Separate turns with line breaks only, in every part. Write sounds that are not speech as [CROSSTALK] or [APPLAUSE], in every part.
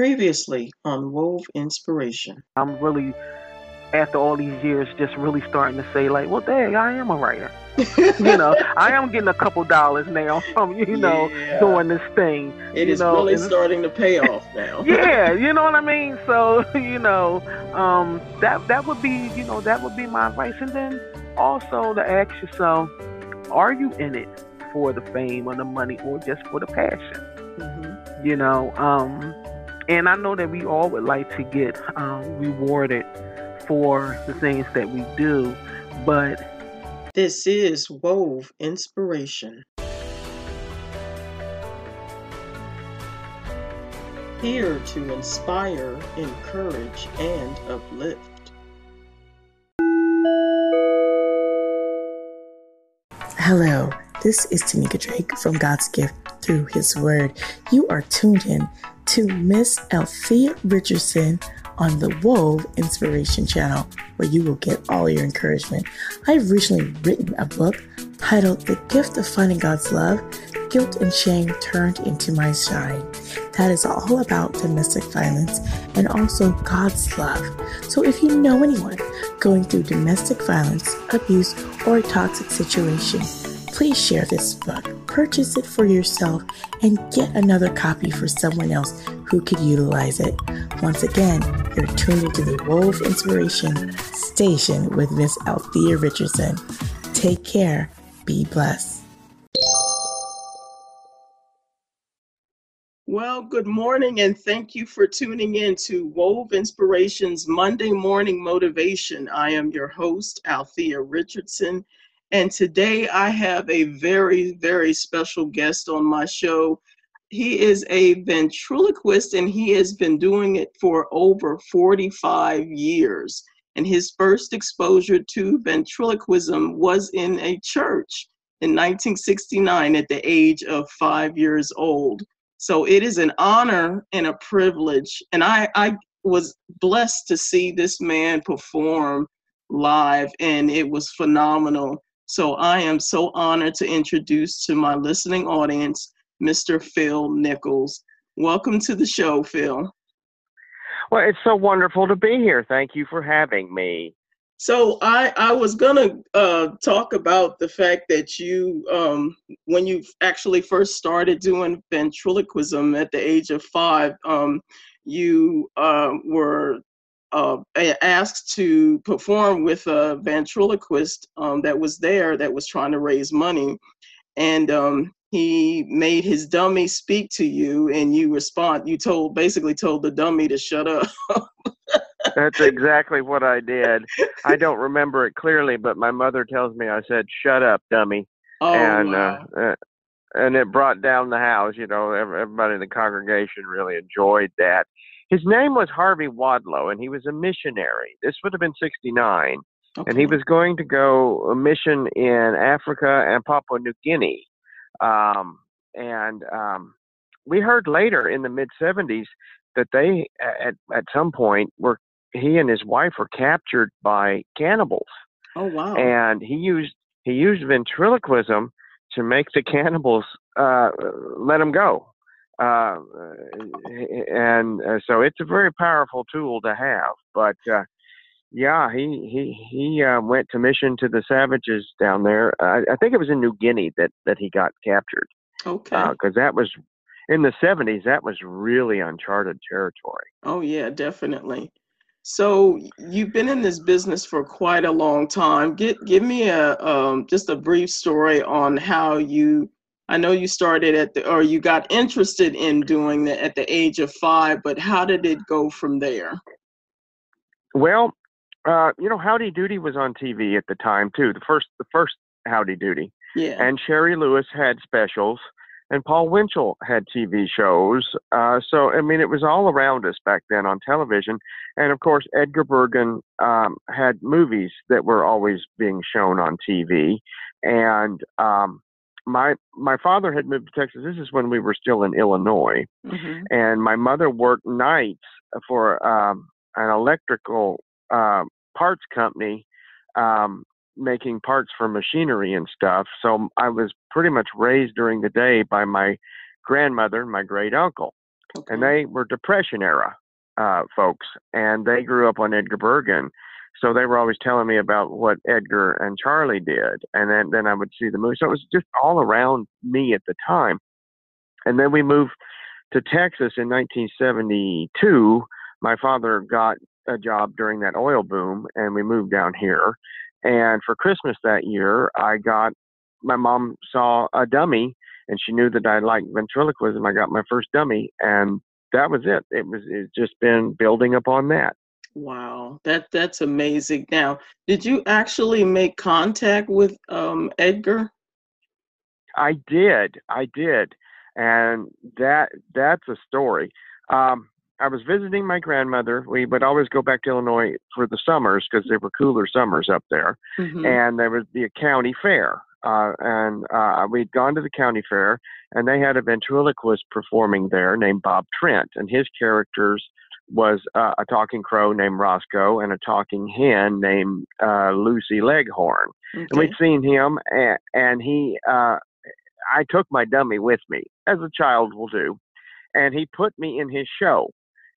Previously on Wove Inspiration.
I'm really, after all these years, just really starting to say, like, well, dang, I am a writer. [LAUGHS] you know, I am getting a couple dollars now from, you know,
Yeah.
doing this thing.
It is
know,
really starting to pay off now. [LAUGHS]
yeah, you know what I mean? So, [LAUGHS] you know, um, that that would be, you know, that would be my advice. And then also to ask yourself, are you in it for the fame or the money or just for the passion?
Mhm.
you know um and i know that we all would like to get um rewarded for the things that we do but
This is Wove Inspiration. Here to inspire, encourage, and uplift.
Hello, this is Tanika Drake from God's Gift Through His Word. You are tuned in to Miss Althea Richardson on the Wove Inspiration Channel, where you will get all your encouragement. I've recently written a book titled The Gift of Finding God's Love Guilt and Shame Turned into My Shine. That is all about domestic violence and also God's love. So if you know anyone going through domestic violence, abuse, or a toxic situation, please share this book, purchase it for yourself, and get another copy for someone else who could utilize it. Once again, you're tuned into the Wove Inspiration Station with Miss Althea Richardson. Take care. Be blessed.
Well, good morning, and thank you for tuning in to Wove Inspiration's Monday Morning Motivation. I am your host, Althea Richardson, and today I have a very, very special guest on my show. He is a ventriloquist, and he has been doing it for over 45 years. And his first exposure to ventriloquism was in a church in 1969 at the age of five years old. So it is an honor and a privilege. And I, I was blessed to see this man perform live, and it was phenomenal. So I am so honored to introduce to my listening audience Mr. Phil Nichols. Welcome to the show, Phil.
Well, it's so wonderful to be here. Thank you for having me.
So I, I was gonna uh, talk about the fact that you, um, when you actually first started doing ventriloquism at the age of five, um, you uh, were uh, asked to perform with a ventriloquist um, that was there that was trying to raise money, and um, he made his dummy speak to you, and you respond. You told basically told the dummy to shut up. [LAUGHS]
That's exactly what I did. I don't remember it clearly, but my mother tells me I said, "Shut up, dummy,"
Oh,
and
wow.
uh, uh, and it brought down the house. You know, everybody in the congregation really enjoyed that. His name was Harvey Wadlow, and he was a missionary. This would have been '69, and he was going to go a mission in Africa and Papua New Guinea. Um, and um, we heard later in the mid 70s that they, at, at some point, were he and his wife were captured by cannibals,
Oh wow.
and he used he used ventriloquism to make the cannibals uh, let him go. Uh, and uh, so it's a very powerful tool to have. But uh, yeah, he he he uh, went to mission to the savages down there. I, I think it was in New Guinea that that he got captured
okay.
because that was in the 70s. That was really uncharted territory.
oh yeah, definitely. So you've been in this business for quite a long time. Get give me a um, just a brief story on how you. I know you started at the or you got interested in doing that at the age of five, but how did it go from there?
Well, uh, you know, Howdy Doody was on TV at the time too. The first the first Howdy Doody,
Yeah.
and Shari Lewis had specials, and Paul Winchell had TV shows. Uh, so I mean, it was all around us back then on television, and of course, Edgar Bergen um, had movies that were always being shown on TV, and um, my my father had moved to Texas. This is when we were still in Illinois,
hmm
and my mother worked nights for um, an electrical uh, parts company um, making parts for machinery and stuff. So I was pretty much raised during the day by my grandmother and my great uncle.
Okay.
and they were Depression era uh, folks, and they grew up on Edgar Bergen. So they were always telling me about what Edgar and Charlie did, and then then I would see the movie. So it was just all around me at the time. And then we moved to Texas in 1972. My father got a job during that oil boom, and we moved down here. And for Christmas that year, I got my mom saw a dummy, and she knew that I liked ventriloquism. I got my first dummy, and that was it. It was it's just been building upon that.
Wow, that that's amazing. Now, did you actually make contact with um, Edgar?
I did, I did, and that that's a story. Um, I was visiting my grandmother. We would always go back to Illinois for the summers because there were cooler summers up there,
Mhm.
and there was the county fair. Uh, and uh, we'd gone to the county fair, and they had a ventriloquist performing there named Bob Trent, and his characters was uh, a talking crow named Roscoe and a talking hen named uh, Lucy Leghorn. And we'd seen him, and, and he, uh, I took my dummy with me, as a child will do, and he put me in his show,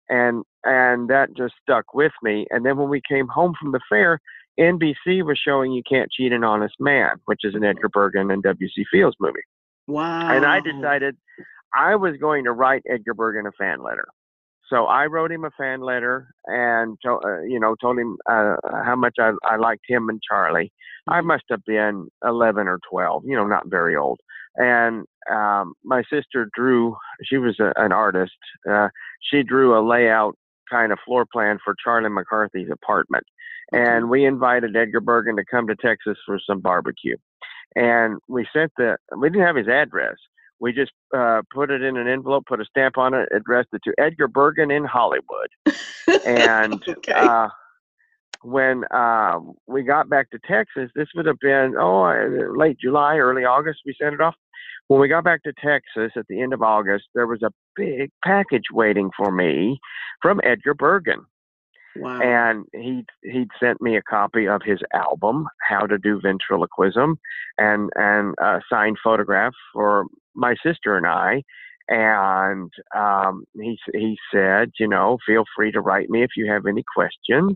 and and that just stuck with me. And then when we came home from the fair, NBC was showing "You Can't Cheat an Honest Man," which is an Edgar Bergen and W.C. Fields movie,
Wow.
and I decided I was going to write Edgar Bergen a fan letter. So I wrote him a fan letter and to, uh, you know told him uh, how much I, I liked him and Charlie. I
Mhm.
must have been 11 or 12, you know, not very old. And um, my sister drew. She was a, an artist. Uh, she drew a layout kind of floor plan for Charlie McCarthy's apartment. And we invited Edgar Bergen to come to Texas for some barbecue. And we sent the. We didn't have his address. We just uh, put it in an envelope, put a stamp on it, addressed it to Edgar Bergen in Hollywood. [LAUGHS] And
okay.
uh, when uh, we got back to Texas, this would have been oh uh, late July, early August. We sent it off. When we got back to Texas at the end of August, there was a big package waiting for me from Edgar Bergen,
wow.
and he he'd sent me a copy of his album How to Do Ventriloquism, and and a signed photograph for my sister and I. And um, he he said, you know, feel free to write me if you have any questions.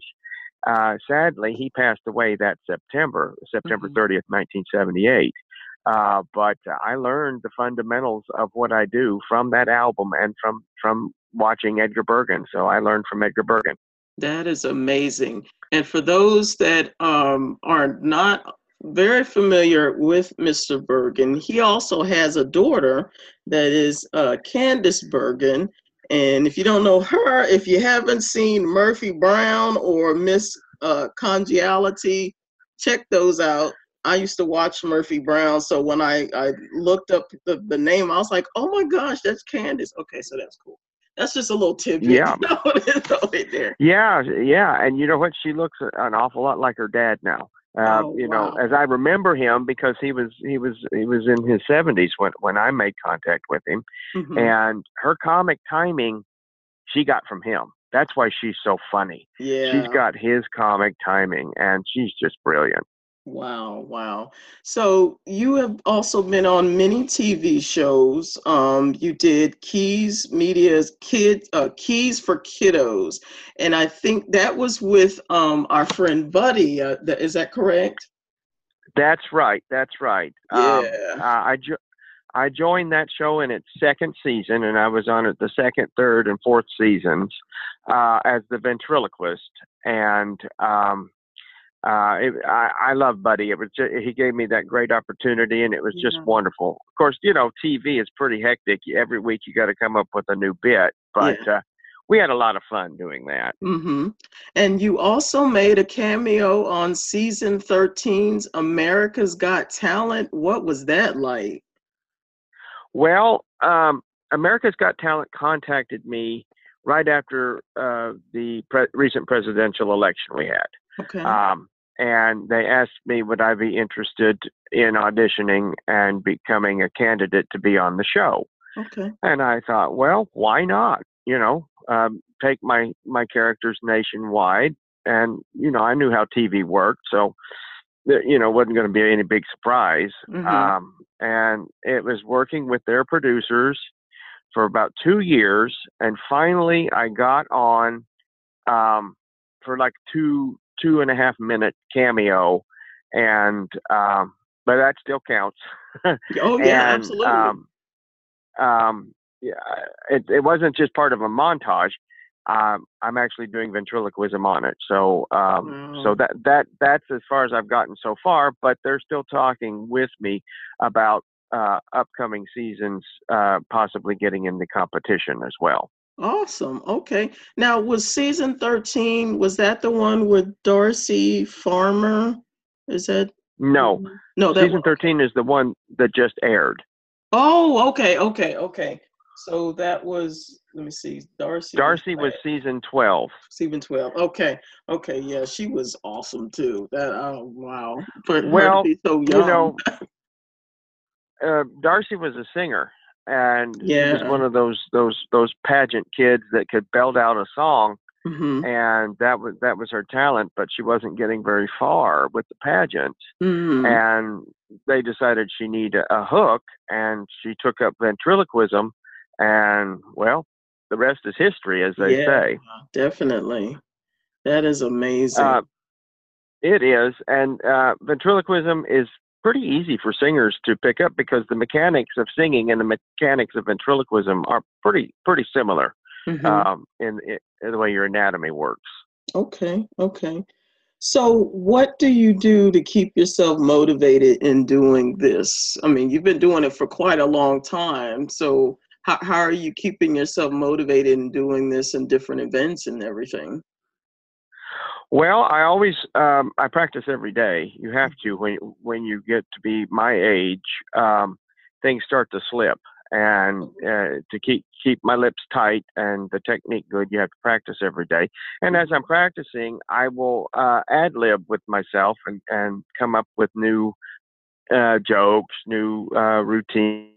Uh, sadly, he passed away that September, September
Mhm.
30th, 1978. Uh, but I learned the fundamentals of what I do from that album and from from watching Edgar Bergen. So I learned from Edgar Bergen.
That is amazing. And for those that um, are not very familiar with Mr. Bergen, he also has a daughter that is uh, Candace Bergen. And if you don't know her, if you haven't seen Murphy Brown or Miss uh, check those out. I used to watch Murphy Brown, so when I, I looked up the, the name, I was like, oh my gosh, that's Candace. Okay, so that's cool. That's just a little tidbit.
Yeah. [LAUGHS]
Throw it- throw it there.
Yeah, yeah, and you know what? She looks an awful lot like her dad now. Uh,
Oh,
you
wow.
know, as I remember him, because he was he was he was in his seventies when when I made contact with him,
Mhm.
and her comic timing, she got from him. That's why she's so funny.
Yeah.
She's got his comic timing, and she's just brilliant.
Wow, wow. So you have also been on many TV shows. Um, you did Keys Media's Kid uh, Keys for Kiddos, and I think that was with um, our friend Buddy. Uh, th- is that correct?
That's right. That's right. Um,
Yeah.
uh, I jo- I joined that show in its second season, and I was on it the second, third, and fourth seasons uh, as the ventriloquist. And um, uh, it, I, I love Buddy. It was ju- he gave me that great opportunity, and it was just
Mhm.
wonderful. Of course, you know TV is pretty hectic. Every week you got to come up with a new bit, but uh, we had a lot of fun doing that.
Mm-hmm. And you also made a cameo on season 13's America's Got Talent. What was that like?
Well, um, America's Got Talent contacted me right after uh, the pre- recent presidential election we had.
Okay.
Um, and they asked me would I be interested in auditioning and becoming a candidate to be on the show.
okay.
And I thought, well, why not? You know, um, take my my characters nationwide, and you know, I knew how TV worked, so you know, wasn't going to be any big surprise.
Mhm.
Um, and it was working with their producers for about two years, and finally I got on um, for like two two and a half minute cameo, and um, but that still counts. [LAUGHS]
oh yeah, and, absolutely. Um,
um, yeah, it, it wasn't just part of a montage. Um, I'm actually doing ventriloquism on it. So, um, so that that that's as far as I've gotten so far. But they're still talking with me about uh, upcoming seasons, uh, possibly getting in the competition as well.
Awesome. Okay. Now, was season 13, was that the one with Darci Farmer? Is that?
No.
No,
that season 13 is the one that just aired.
Oh, okay. Okay. Okay. So that was, let me see, Darci.
Darci was, was season 12.
Season 12. Okay. Okay. Yeah. She was awesome too. That, oh, wow. But
well,
so
you know, [LAUGHS] uh, Darci was a singer and
yeah.
he was one of those those those pageant kids that could belt out a song
mm-hmm.
and that was that was her talent but she wasn't getting very far with the pageant
mm-hmm.
and they decided she needed a hook and she took up ventriloquism and well the rest is history as they
yeah,
say
definitely that is amazing uh,
it is and uh, ventriloquism is pretty easy for singers to pick up because the mechanics of singing and the mechanics of ventriloquism are pretty pretty similar
mm-hmm.
um, in, in the way your anatomy works.
Okay, okay. So, what do you do to keep yourself motivated in doing this? I mean, you've been doing it for quite a long time. So, how, how are you keeping yourself motivated in doing this in different events and everything?
Well, I always um, I practice every day. You have to when when you get to be my age, um, things start to slip, and uh, to keep keep my lips tight and the technique good, you have to practice every day. And as I'm practicing, I will uh, ad lib with myself and and come up with new uh, jokes, new uh, routines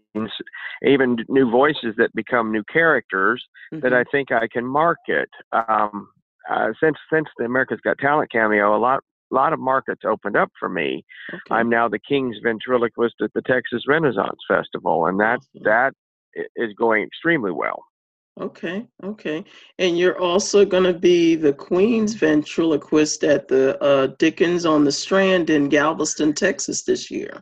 even new voices that become new characters mm-hmm. that I think I can market. Um, uh, since since the America's Got Talent cameo, a lot lot of markets opened up for me.
Okay.
I'm now the King's ventriloquist at the Texas Renaissance Festival, and that
awesome.
that is going extremely well.
Okay, okay, and you're also going to be the Queen's ventriloquist at the uh, Dickens on the Strand in Galveston, Texas, this year.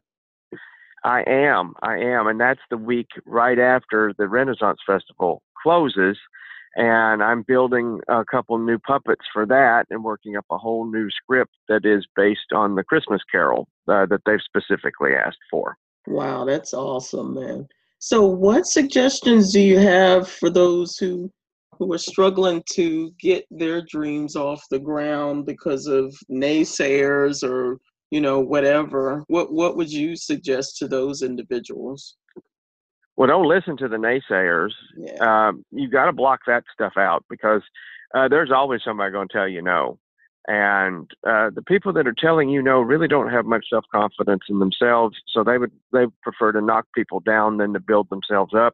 I am, I am, and that's the week right after the Renaissance Festival closes and I'm building a couple new puppets for that and working up a whole new script that is based on the Christmas Carol uh, that they've specifically asked for.
Wow, that's awesome, man. So, what suggestions do you have for those who who are struggling to get their dreams off the ground because of naysayers or you know whatever? What what would you suggest to those individuals?
Well, don't listen to the naysayers.
Yeah.
Um, you got to block that stuff out because uh, there's always somebody going to tell you no. And uh, the people that are telling you no really don't have much self confidence in themselves, so they would they prefer to knock people down than to build themselves up.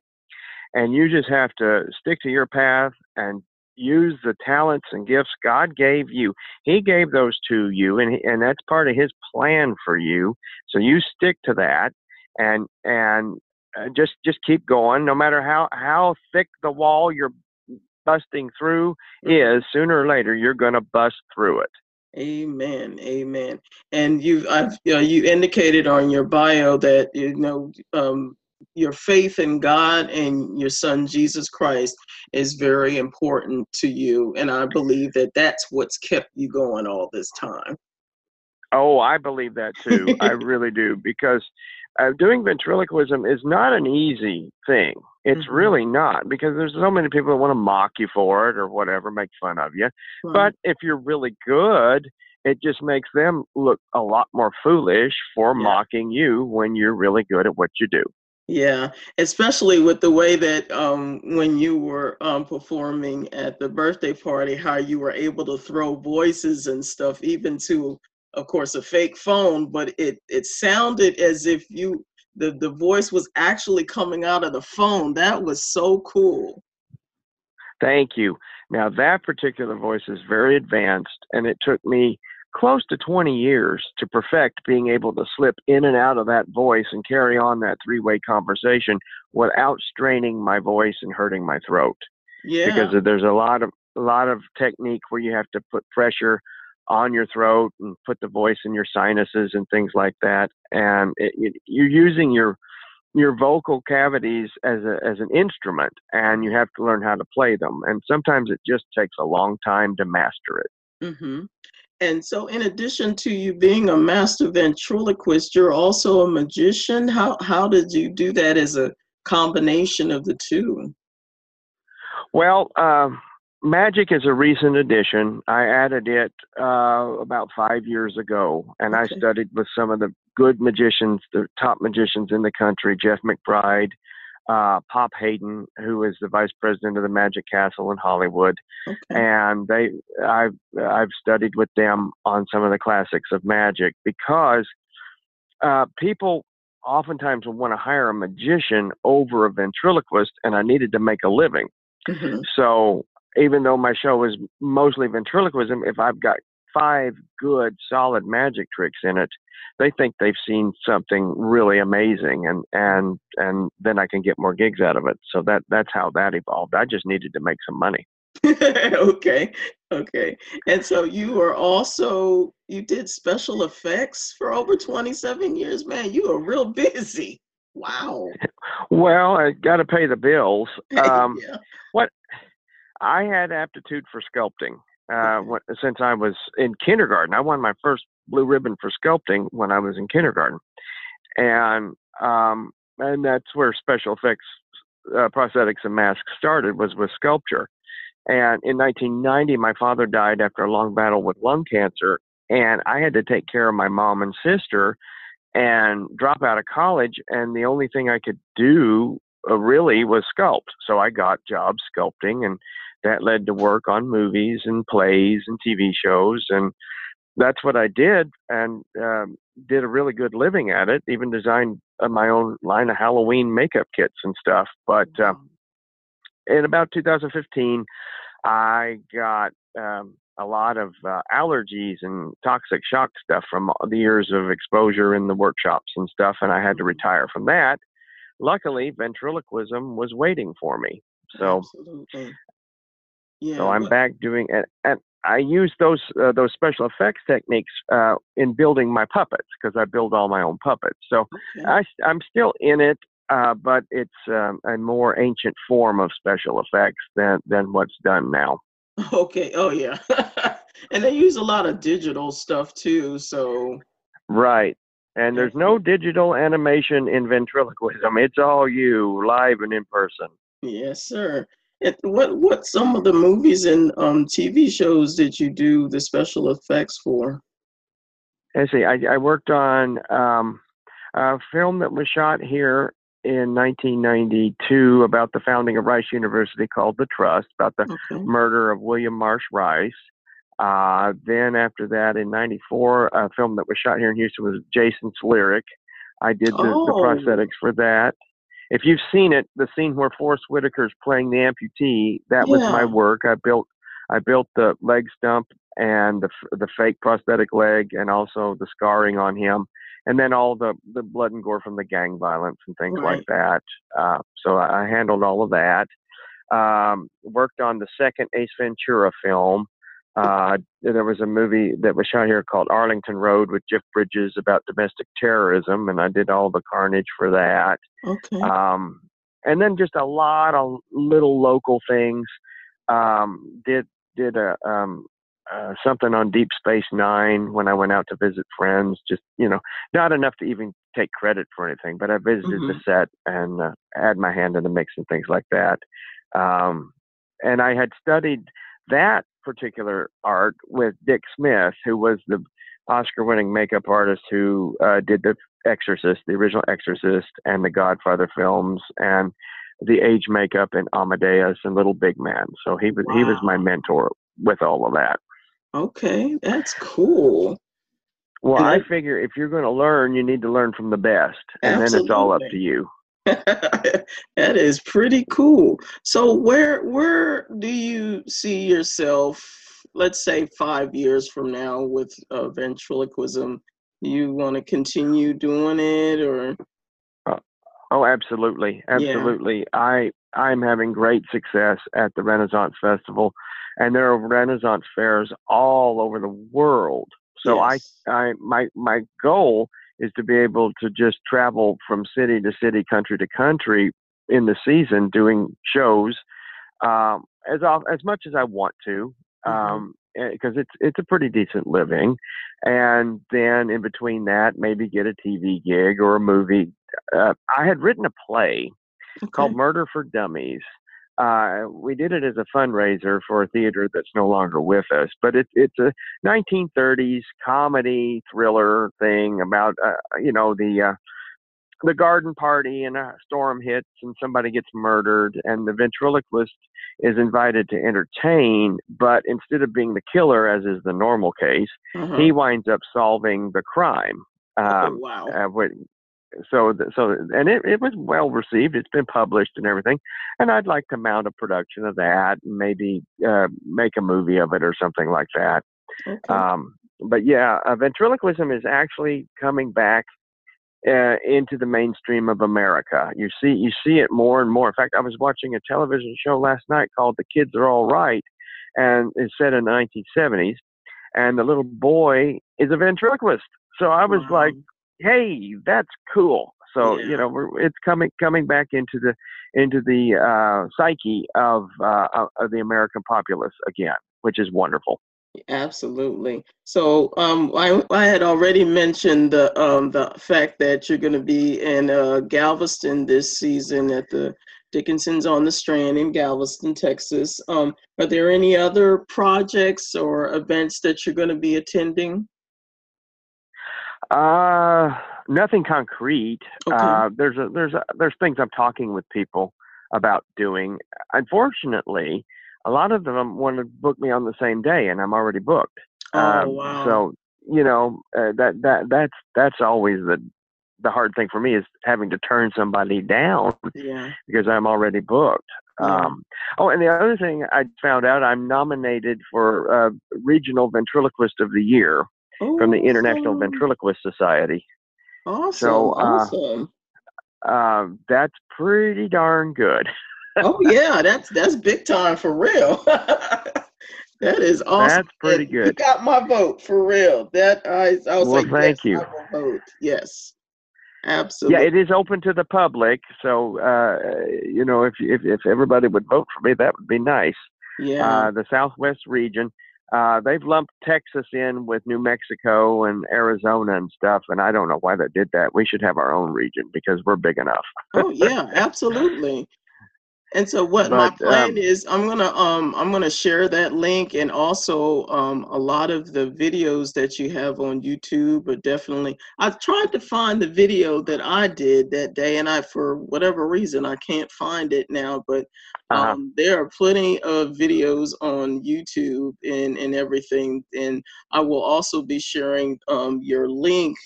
And you just have to stick to your path and use the talents and gifts God gave you. He gave those to you, and and that's part of His plan for you. So you stick to that, and and uh, just just keep going. No matter how how thick the wall you're busting through mm-hmm. is, sooner or later you're going to bust through it.
Amen. Amen. And you, I've, you, know, you indicated on your bio that you know um, your faith in God and your Son Jesus Christ is very important to you, and I believe that that's what's kept you going all this time.
Oh, I believe that too. I [LAUGHS] really do because uh, doing ventriloquism is not an easy thing. It's mm-hmm. really not because there's so many people that want to mock you for it or whatever, make fun of you.
Right.
But if you're really good, it just makes them look a lot more foolish for
yeah.
mocking you when you're really good at what you do.
Yeah, especially with the way that um, when you were um, performing at the birthday party, how you were able to throw voices and stuff, even to of course, a fake phone, but it it sounded as if you the the voice was actually coming out of the phone. That was so cool.
Thank you. Now that particular voice is very advanced, and it took me close to 20 years to perfect being able to slip in and out of that voice and carry on that three way conversation without straining my voice and hurting my throat.
Yeah.
Because there's a lot of a lot of technique where you have to put pressure on your throat and put the voice in your sinuses and things like that, and it, it, you're using your your vocal cavities as a as an instrument, and you have to learn how to play them. And sometimes it just takes a long time to master it.
Mm-hmm. And so, in addition to you being a master ventriloquist, you're also a magician. How how did you do that as a combination of the two?
Well, uh, magic is a recent addition. I added it uh, about five years ago, and okay. I studied with some of the good magicians, the top magicians in the country, Jeff McBride, uh, Pop Haydn, who is the vice president of the Magic Castle in Hollywood, okay. and they I've I've studied with them on some of the classics of magic because uh, people oftentimes will want to hire a magician over a ventriloquist, and I needed to make a living. Mm-hmm. So even though my show is mostly ventriloquism, if I've got five good solid magic tricks in it, they think they've seen something really amazing and and and then I can get more gigs out of it. So that that's how that evolved. I just needed to make some money. [LAUGHS]
okay. Okay. And so you were also you did special effects for over 27 years, man. You were real busy. Wow. [LAUGHS]
Well, I got to pay the bills. [LAUGHS] Um, yeah. What I had aptitude for sculpting uh, when, since I was in kindergarten. I won my first blue ribbon for sculpting when I was in kindergarten, and um, and that's where special effects, uh, prosthetics, and masks started was with sculpture. And in 1990, my father died after a long battle with lung cancer, and I had to take care of my mom and sister and drop out of college. And the only thing I could do uh, really was sculpt. So I got jobs sculpting and that led to work on movies and plays and TV shows, and that's what I did, and um, did a really good living at it. Even designed uh, my own line of Halloween makeup kits and stuff. But uh, in about 2015, I got um, a lot of uh, allergies and toxic shock stuff from the years of exposure in the workshops and stuff, and I had to retire from that. Luckily, ventriloquism was waiting for me. So Absolutely. Yeah, so I'm back doing it, and I use those uh, those special effects techniques uh, in building my puppets because I build all my own puppets. So okay. I, I'm still in it, uh, but it's um, a more ancient form of special effects than than what's done now.
Okay. Oh yeah, [LAUGHS] and they use a lot of digital stuff too. So
right. And there's no digital animation in ventriloquism. It's all you, live and in person.
Yes, sir. And what what some of the movies and um, TV shows did you do the special effects for?
I see. I, I worked on um, a film that was shot here in 1992 about the founding of Rice University called The Trust, about the okay. murder of William Marsh Rice. Uh, then after that, in '94, a film that was shot here in Houston was Jason's Lyric. I did the, oh. the prosthetics for that if you've seen it, the scene where Forest Whitaker's playing the amputee, that yeah. was my work. I built I built the leg stump and the the fake prosthetic leg, and also the scarring on him, and then all the the blood and gore from the gang violence and things right. like that. Uh, so I handled all of that. Um, worked on the second Ace Ventura film. Uh, there was a movie that was shot here called Arlington Road with Jeff Bridges about domestic terrorism, and I did all the carnage for that.
Okay.
Um, and then just a lot of little local things. Um, did did a um, uh, something on Deep Space Nine when I went out to visit friends. Just you know, not enough to even take credit for anything, but I visited mm-hmm. the set and uh, had my hand in the mix and things like that. Um, and I had studied that particular art with Dick Smith, who was the Oscar-winning makeup artist who uh, did the Exorcist, the original Exorcist, and the Godfather films, and the age makeup in Amadeus and Little Big Man. So he was wow. he was my mentor with all of that.
Okay, that's cool.
Well, I, I, figure if you're going to learn, you need to learn from the best, and absolutely. then it's all up to you. [LAUGHS]
that is pretty cool. So where where do you see yourself let's say five years from now with uh, ventriloquism, you want to continue doing it or?
Uh, oh, absolutely, absolutely. Yeah. I I'm having great success at the Renaissance Festival, and there are Renaissance fairs all over the world. So yes. I I my my goal is to be able to just travel from city to city, country to country in the season doing shows um, as off, as much as I want to, because um, mm-hmm. it's it's a pretty decent living, and then in between that, maybe get a TV gig or a movie. Uh, I had written a play okay. called Murder for Dummies. Uh, we did it as a fundraiser for a theater that's no longer with us, but it's it's a 1930s comedy thriller thing about uh, you know the uh, the garden party and a storm hits and somebody gets murdered and the ventriloquist is invited to entertain but instead of being the killer as is the normal case mm-hmm. he winds up solving the crime
oh, um, oh, wow uh,
so so and it, it was well received it's been published and everything and i'd like to mount a production of that and maybe uh, make a movie of it or something like that okay. um, but yeah uh, ventriloquism is actually coming back uh, into the mainstream of America. You see, you see it more and more. In fact, I was watching a television show last night called "The Kids Are All Right," and it's set in the 1970s. And the little boy is a ventriloquist. So I was wow. like, "Hey, that's cool." So yeah. you know, it's coming coming back into the into the uh, psyche of uh, of the American populace again, which is wonderful.
Absolutely. So um, I, I had already mentioned the um, the fact that you're going to be in uh, Galveston this season at the Dickinson's on the Strand in Galveston, Texas. Um, are there any other projects or events that you're going to be attending?
Uh, nothing concrete. Okay. Uh, there's a, there's a, there's things I'm talking with people about doing. Unfortunately, a lot of them want to book me on the same day, and I'm already booked.
Oh um, wow!
So you know uh, that that that's that's always the the hard thing for me is having to turn somebody down
yeah.
because I'm already booked. Yeah. Um, oh, and the other thing I found out, I'm nominated for uh, Regional Ventriloquist of the Year
oh,
from the International. Ventriloquist Society.
Awesome! So, uh, awesome.
Uh, that's pretty darn good.
oh yeah, that's that's big time for real. [LAUGHS] that is awesome.
That's pretty good.
You got my vote for real. That I I was
well,
like,
thank yes, you.
vote. Yes. Absolutely.
Yeah, it is open to the public. So, uh, you know, if, if if everybody would vote for me, that would be nice.
Yeah.
Uh, the Southwest region, uh, they've lumped Texas in with New Mexico and Arizona and stuff, and I don't know why they did that. We should have our own region because we're big enough.
oh yeah, absolutely. And so what but, my plan um, is, I'm gonna um I'm gonna share that link and also um a lot of the videos that you have on YouTube. But definitely, I've tried to find the video that I did that day, and I for whatever reason I can't find it now. But uh-huh. um, there are plenty of videos on YouTube and and everything, and I will also be sharing um your link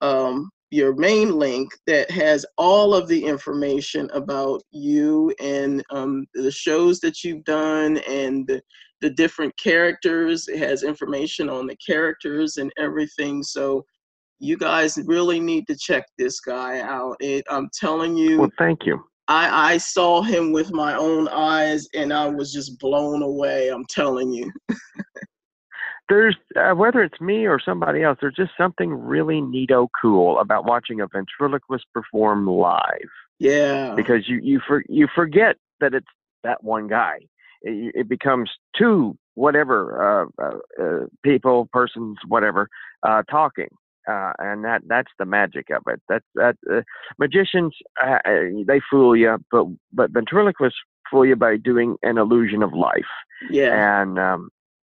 um your main link that has all of the information about you and um, the shows that you've done and the, the different characters. It has information on the characters and everything. So you guys really need to check this guy out. It, I'm telling you.
Well, thank you.
I, I saw him with my own eyes and I was just blown away. I'm telling you. [LAUGHS]
there's uh, whether it's me or somebody else, there's just something really neato cool about watching a ventriloquist perform live.
Yeah,
because you you for, you forget that it's that one guy. It, it becomes two whatever uh, uh, uh, people, persons, whatever, uh, talking. Uh, and that that's the magic of it. That that uh, magicians they fool you, but but ventriloquists fool you by doing an illusion of life.
Yeah,
and um,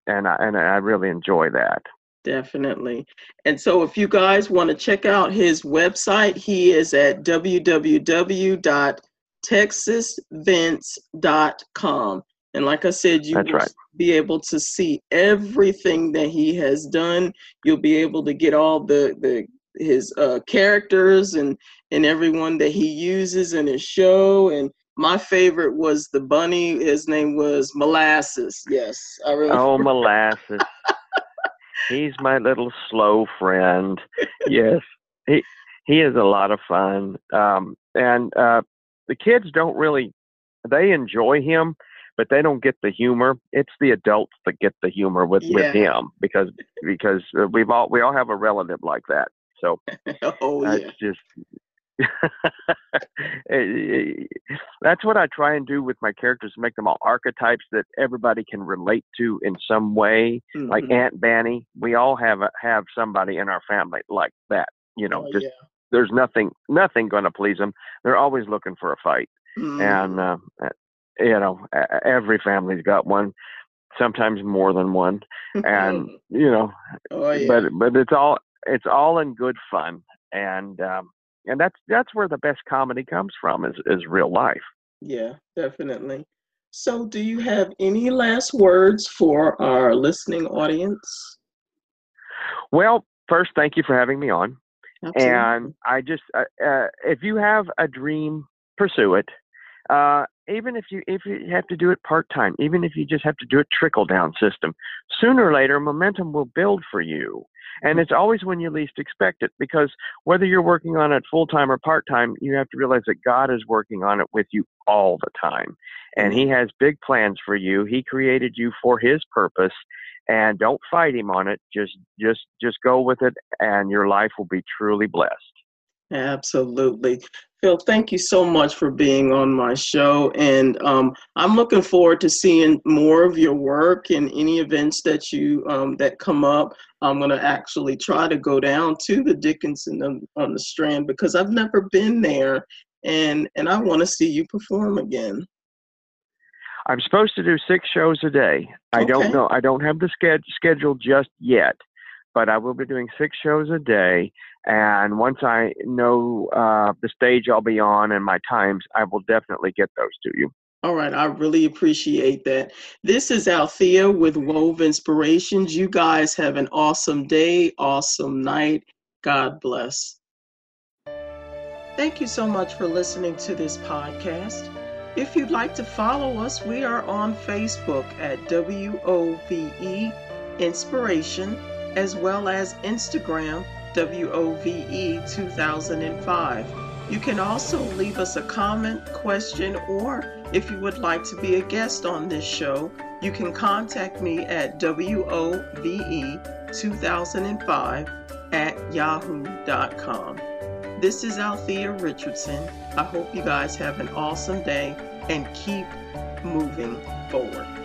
and I, and I really enjoy that.
Definitely. And so if you guys want to check out his website, he is at www.texasvents.com. And like I said, you
That's will
right. be able to see everything that he has done. You'll be able to get all the, the his uh, characters and and everyone that he uses in his show and my favorite was the bunny. His name was Molasses. Yes,
I remember. Oh, Molasses. [LAUGHS] He's my little slow friend. Yes, he he is a lot of fun. Um, and uh, the kids don't really they enjoy him, but they don't get the humor. It's the adults that get the humor with yeah. with him because because we've all we all have a relative like that. So [LAUGHS]
oh,
that's
yeah.
just [LAUGHS] that's what I try and do with my characters, make them all archetypes that everybody can relate to in some way. Mm-hmm. Like Aunt Banny, we all have a, have somebody in our family like that. You know, oh, just yeah. there's nothing nothing going to please them. They're always looking for a fight, mm-hmm. and uh, you know, every family's got one. Sometimes more than one, and [LAUGHS] you know,
oh, yeah.
but but it's all it's all in good fun, and um, and that's that's where the best comedy comes from is is real life.
Yeah, definitely. So, do you have any last words for our listening audience?
Well, first, thank you for having me on.
Absolutely.
And I just, uh, uh, if you have a dream, pursue it. Uh, even if you if you have to do it part time, even if you just have to do a trickle down system, sooner or later momentum will build for you. And it's always when you least expect it because whether you're working on it full time or part time, you have to realize that God is working on it with you all the time. And He has big plans for you. He created you for His purpose. And don't fight him on it. Just just just go with it and your life will be truly blessed.
Absolutely. Phil, thank you so much for being on my show. And um, I'm looking forward to seeing more of your work and any events that you um, that come up. I'm going to actually try to go down to the Dickinson on, on the Strand because I've never been there, and and I want to see you perform again.
I'm supposed to do six shows a day. I okay. don't know. I don't have the schedule just yet, but I will be doing six shows a day. And once I know uh, the stage I'll be on and my times, I will definitely get those to you.
All right, I really appreciate that. This is Althea with Wove Inspirations. You guys have an awesome day, awesome night. God bless. Thank you so much for listening to this podcast. If you'd like to follow us, we are on Facebook at WOVE Inspiration, as well as Instagram WOVE 2005. You can also leave us a comment, question, or if you would like to be a guest on this show, you can contact me at WOVE2005 at yahoo.com. This is Althea Richardson. I hope you guys have an awesome day and keep moving forward.